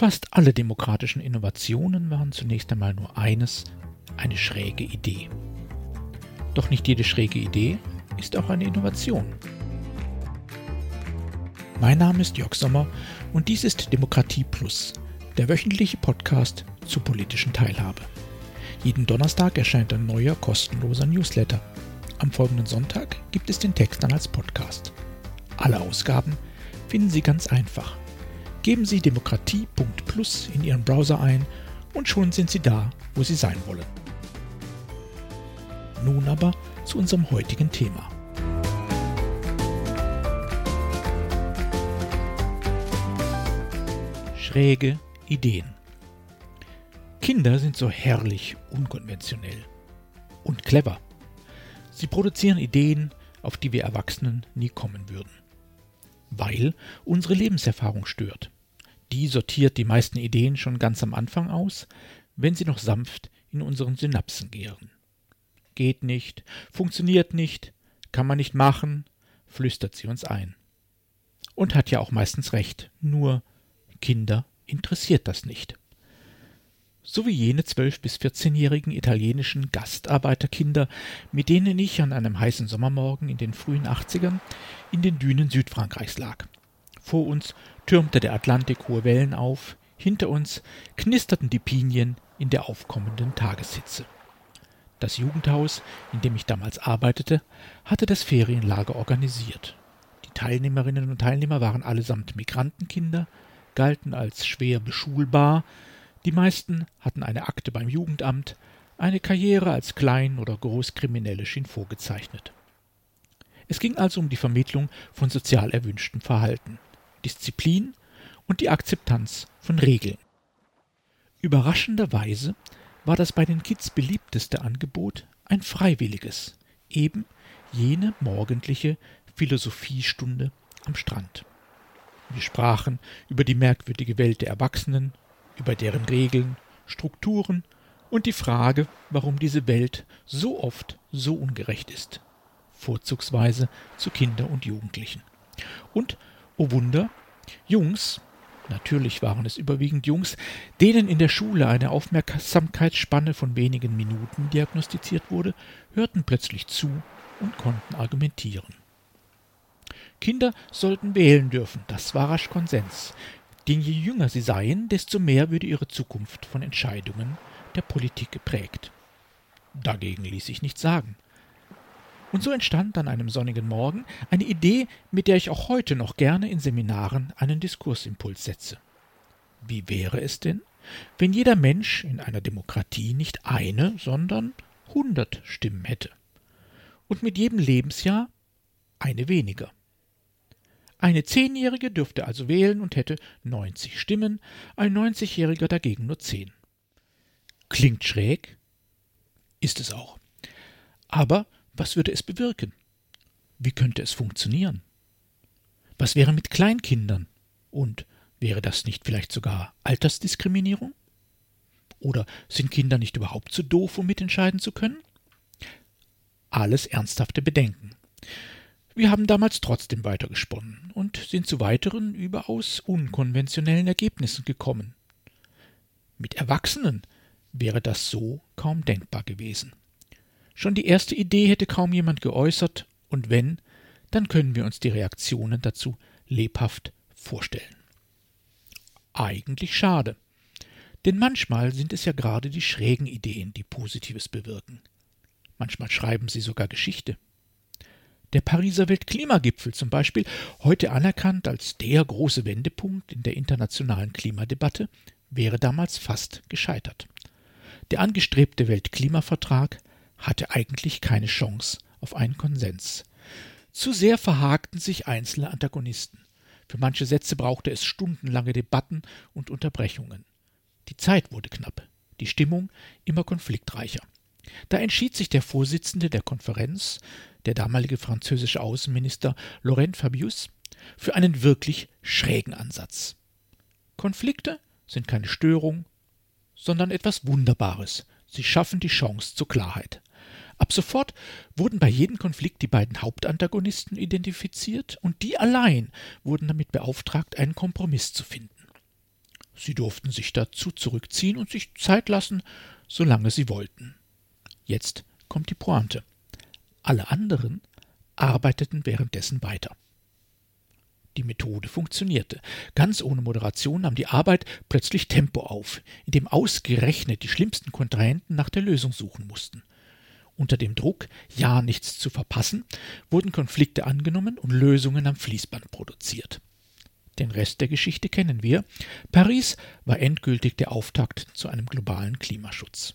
Fast alle demokratischen Innovationen waren zunächst einmal nur eines, eine schräge Idee. Doch nicht jede schräge Idee ist auch eine Innovation. Mein Name ist Jörg Sommer und dies ist Demokratie Plus, der wöchentliche Podcast zur politischen Teilhabe. Jeden Donnerstag erscheint ein neuer kostenloser Newsletter. Am folgenden Sonntag gibt es den Text dann als Podcast. Alle Ausgaben finden Sie ganz einfach Geben Sie demokratie.plus in Ihren Browser ein und schon sind Sie da, wo Sie sein wollen. Nun aber zu unserem heutigen Thema. Schräge Ideen. Kinder sind so herrlich unkonventionell und clever. Sie produzieren Ideen, auf die wir Erwachsenen nie kommen würden weil unsere Lebenserfahrung stört. Die sortiert die meisten Ideen schon ganz am Anfang aus, wenn sie noch sanft in unseren Synapsen gären. Geht nicht, funktioniert nicht, kann man nicht machen, flüstert sie uns ein. Und hat ja auch meistens recht, nur Kinder interessiert das nicht so wie jene zwölf bis vierzehnjährigen italienischen Gastarbeiterkinder, mit denen ich an einem heißen Sommermorgen in den frühen Achtzigern in den Dünen Südfrankreichs lag. Vor uns türmte der Atlantik hohe Wellen auf, hinter uns knisterten die Pinien in der aufkommenden Tageshitze. Das Jugendhaus, in dem ich damals arbeitete, hatte das Ferienlager organisiert. Die Teilnehmerinnen und Teilnehmer waren allesamt Migrantenkinder, galten als schwer beschulbar, die meisten hatten eine Akte beim Jugendamt, eine Karriere als Klein- oder Großkriminelle schien vorgezeichnet. Es ging also um die Vermittlung von sozial erwünschtem Verhalten, Disziplin und die Akzeptanz von Regeln. Überraschenderweise war das bei den Kids beliebteste Angebot ein freiwilliges, eben jene morgendliche Philosophiestunde am Strand. Wir sprachen über die merkwürdige Welt der Erwachsenen, über deren Regeln, Strukturen und die Frage, warum diese Welt so oft so ungerecht ist, vorzugsweise zu Kinder und Jugendlichen. Und, oh Wunder, Jungs, natürlich waren es überwiegend Jungs, denen in der Schule eine Aufmerksamkeitsspanne von wenigen Minuten diagnostiziert wurde, hörten plötzlich zu und konnten argumentieren. Kinder sollten wählen dürfen, das war rasch Konsens denn je jünger sie seien, desto mehr würde ihre Zukunft von Entscheidungen der Politik geprägt. Dagegen ließ sich nichts sagen. Und so entstand an einem sonnigen Morgen eine Idee, mit der ich auch heute noch gerne in Seminaren einen Diskursimpuls setze. Wie wäre es denn, wenn jeder Mensch in einer Demokratie nicht eine, sondern hundert Stimmen hätte? Und mit jedem Lebensjahr eine weniger. Eine Zehnjährige dürfte also wählen und hätte 90 Stimmen, ein 90-Jähriger dagegen nur 10. Klingt schräg? Ist es auch. Aber was würde es bewirken? Wie könnte es funktionieren? Was wäre mit Kleinkindern? Und wäre das nicht vielleicht sogar Altersdiskriminierung? Oder sind Kinder nicht überhaupt zu doof, um mitentscheiden zu können? Alles ernsthafte Bedenken. Wir haben damals trotzdem weitergesponnen und sind zu weiteren überaus unkonventionellen Ergebnissen gekommen. Mit Erwachsenen wäre das so kaum denkbar gewesen. Schon die erste Idee hätte kaum jemand geäußert, und wenn, dann können wir uns die Reaktionen dazu lebhaft vorstellen. Eigentlich schade. Denn manchmal sind es ja gerade die schrägen Ideen, die Positives bewirken. Manchmal schreiben sie sogar Geschichte. Der Pariser Weltklimagipfel zum Beispiel, heute anerkannt als der große Wendepunkt in der internationalen Klimadebatte, wäre damals fast gescheitert. Der angestrebte Weltklimavertrag hatte eigentlich keine Chance auf einen Konsens. Zu sehr verhakten sich einzelne Antagonisten. Für manche Sätze brauchte es stundenlange Debatten und Unterbrechungen. Die Zeit wurde knapp, die Stimmung immer konfliktreicher. Da entschied sich der Vorsitzende der Konferenz, der damalige französische Außenminister Laurent Fabius, für einen wirklich schrägen Ansatz. Konflikte sind keine Störung, sondern etwas Wunderbares. Sie schaffen die Chance zur Klarheit. Ab sofort wurden bei jedem Konflikt die beiden Hauptantagonisten identifiziert und die allein wurden damit beauftragt, einen Kompromiss zu finden. Sie durften sich dazu zurückziehen und sich Zeit lassen, solange sie wollten. Jetzt kommt die Pointe. Alle anderen arbeiteten währenddessen weiter. Die Methode funktionierte. Ganz ohne Moderation nahm die Arbeit plötzlich Tempo auf, indem ausgerechnet die schlimmsten Kontrahenten nach der Lösung suchen mussten. Unter dem Druck, ja nichts zu verpassen, wurden Konflikte angenommen und Lösungen am Fließband produziert. Den Rest der Geschichte kennen wir. Paris war endgültig der Auftakt zu einem globalen Klimaschutz.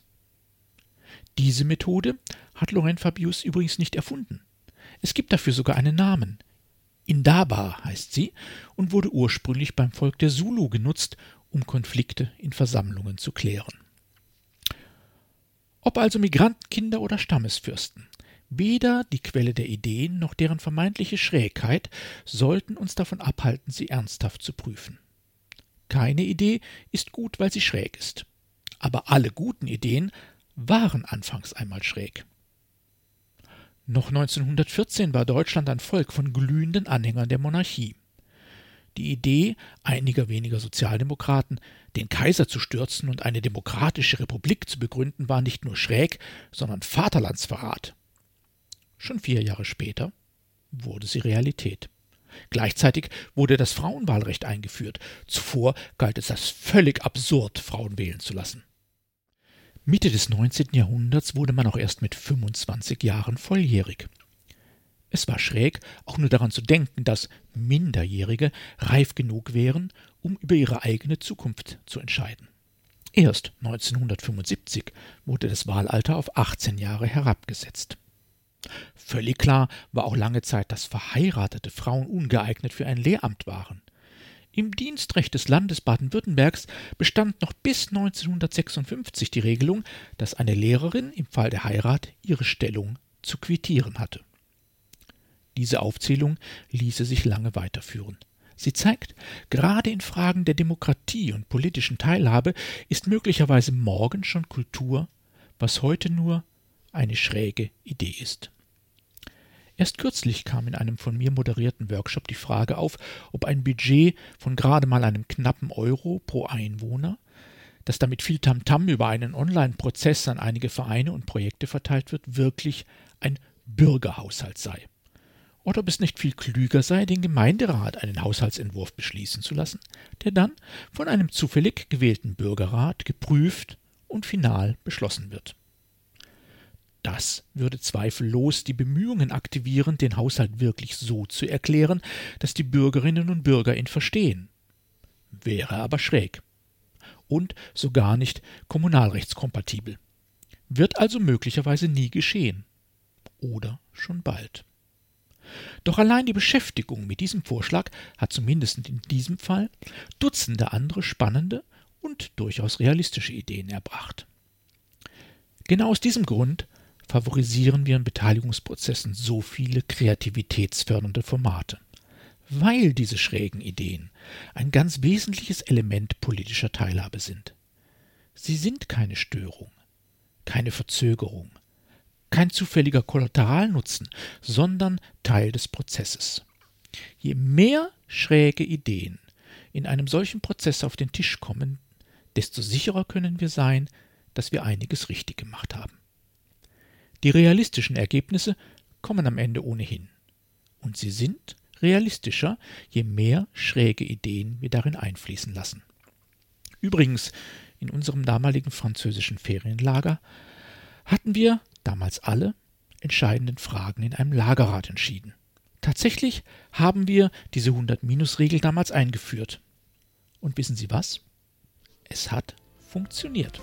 Diese Methode hat Laurent Fabius übrigens nicht erfunden. Es gibt dafür sogar einen Namen. Indaba heißt sie und wurde ursprünglich beim Volk der Zulu genutzt, um Konflikte in Versammlungen zu klären. Ob also Migrantenkinder oder Stammesfürsten, weder die Quelle der Ideen noch deren vermeintliche Schrägheit sollten uns davon abhalten, sie ernsthaft zu prüfen. Keine Idee ist gut, weil sie schräg ist. Aber alle guten Ideen waren anfangs einmal schräg. Noch 1914 war Deutschland ein Volk von glühenden Anhängern der Monarchie. Die Idee einiger weniger Sozialdemokraten, den Kaiser zu stürzen und eine demokratische Republik zu begründen, war nicht nur schräg, sondern Vaterlandsverrat. Schon vier Jahre später wurde sie Realität. Gleichzeitig wurde das Frauenwahlrecht eingeführt. Zuvor galt es als völlig absurd, Frauen wählen zu lassen. Mitte des 19. Jahrhunderts wurde man auch erst mit 25 Jahren volljährig. Es war schräg, auch nur daran zu denken, dass Minderjährige reif genug wären, um über ihre eigene Zukunft zu entscheiden. Erst 1975 wurde das Wahlalter auf 18 Jahre herabgesetzt. Völlig klar war auch lange Zeit, dass verheiratete Frauen ungeeignet für ein Lehramt waren. Im Dienstrecht des Landes Baden-Württembergs bestand noch bis 1956 die Regelung, dass eine Lehrerin im Fall der Heirat ihre Stellung zu quittieren hatte. Diese Aufzählung ließe sich lange weiterführen. Sie zeigt, gerade in Fragen der Demokratie und politischen Teilhabe ist möglicherweise morgen schon Kultur, was heute nur eine schräge Idee ist. Erst kürzlich kam in einem von mir moderierten Workshop die Frage auf, ob ein Budget von gerade mal einem knappen Euro pro Einwohner, das damit viel Tamtam -Tam über einen Online-Prozess an einige Vereine und Projekte verteilt wird, wirklich ein Bürgerhaushalt sei. Oder ob es nicht viel klüger sei, den Gemeinderat einen Haushaltsentwurf beschließen zu lassen, der dann von einem zufällig gewählten Bürgerrat geprüft und final beschlossen wird. Das würde zweifellos die Bemühungen aktivieren, den Haushalt wirklich so zu erklären, dass die Bürgerinnen und Bürger ihn verstehen. Wäre aber schräg. Und so gar nicht kommunalrechtskompatibel. Wird also möglicherweise nie geschehen. Oder schon bald. Doch allein die Beschäftigung mit diesem Vorschlag hat zumindest in diesem Fall Dutzende andere spannende und durchaus realistische Ideen erbracht. Genau aus diesem Grund favorisieren wir in Beteiligungsprozessen so viele kreativitätsfördernde Formate, weil diese schrägen Ideen ein ganz wesentliches Element politischer Teilhabe sind. Sie sind keine Störung, keine Verzögerung, kein zufälliger Kollateralnutzen, sondern Teil des Prozesses. Je mehr schräge Ideen in einem solchen Prozess auf den Tisch kommen, desto sicherer können wir sein, dass wir einiges richtig gemacht haben. Die realistischen Ergebnisse kommen am Ende ohnehin. Und sie sind realistischer, je mehr schräge Ideen wir darin einfließen lassen. Übrigens, in unserem damaligen französischen Ferienlager hatten wir damals alle entscheidenden Fragen in einem Lagerrat entschieden. Tatsächlich haben wir diese 100-Minus-Regel damals eingeführt. Und wissen Sie was? Es hat funktioniert.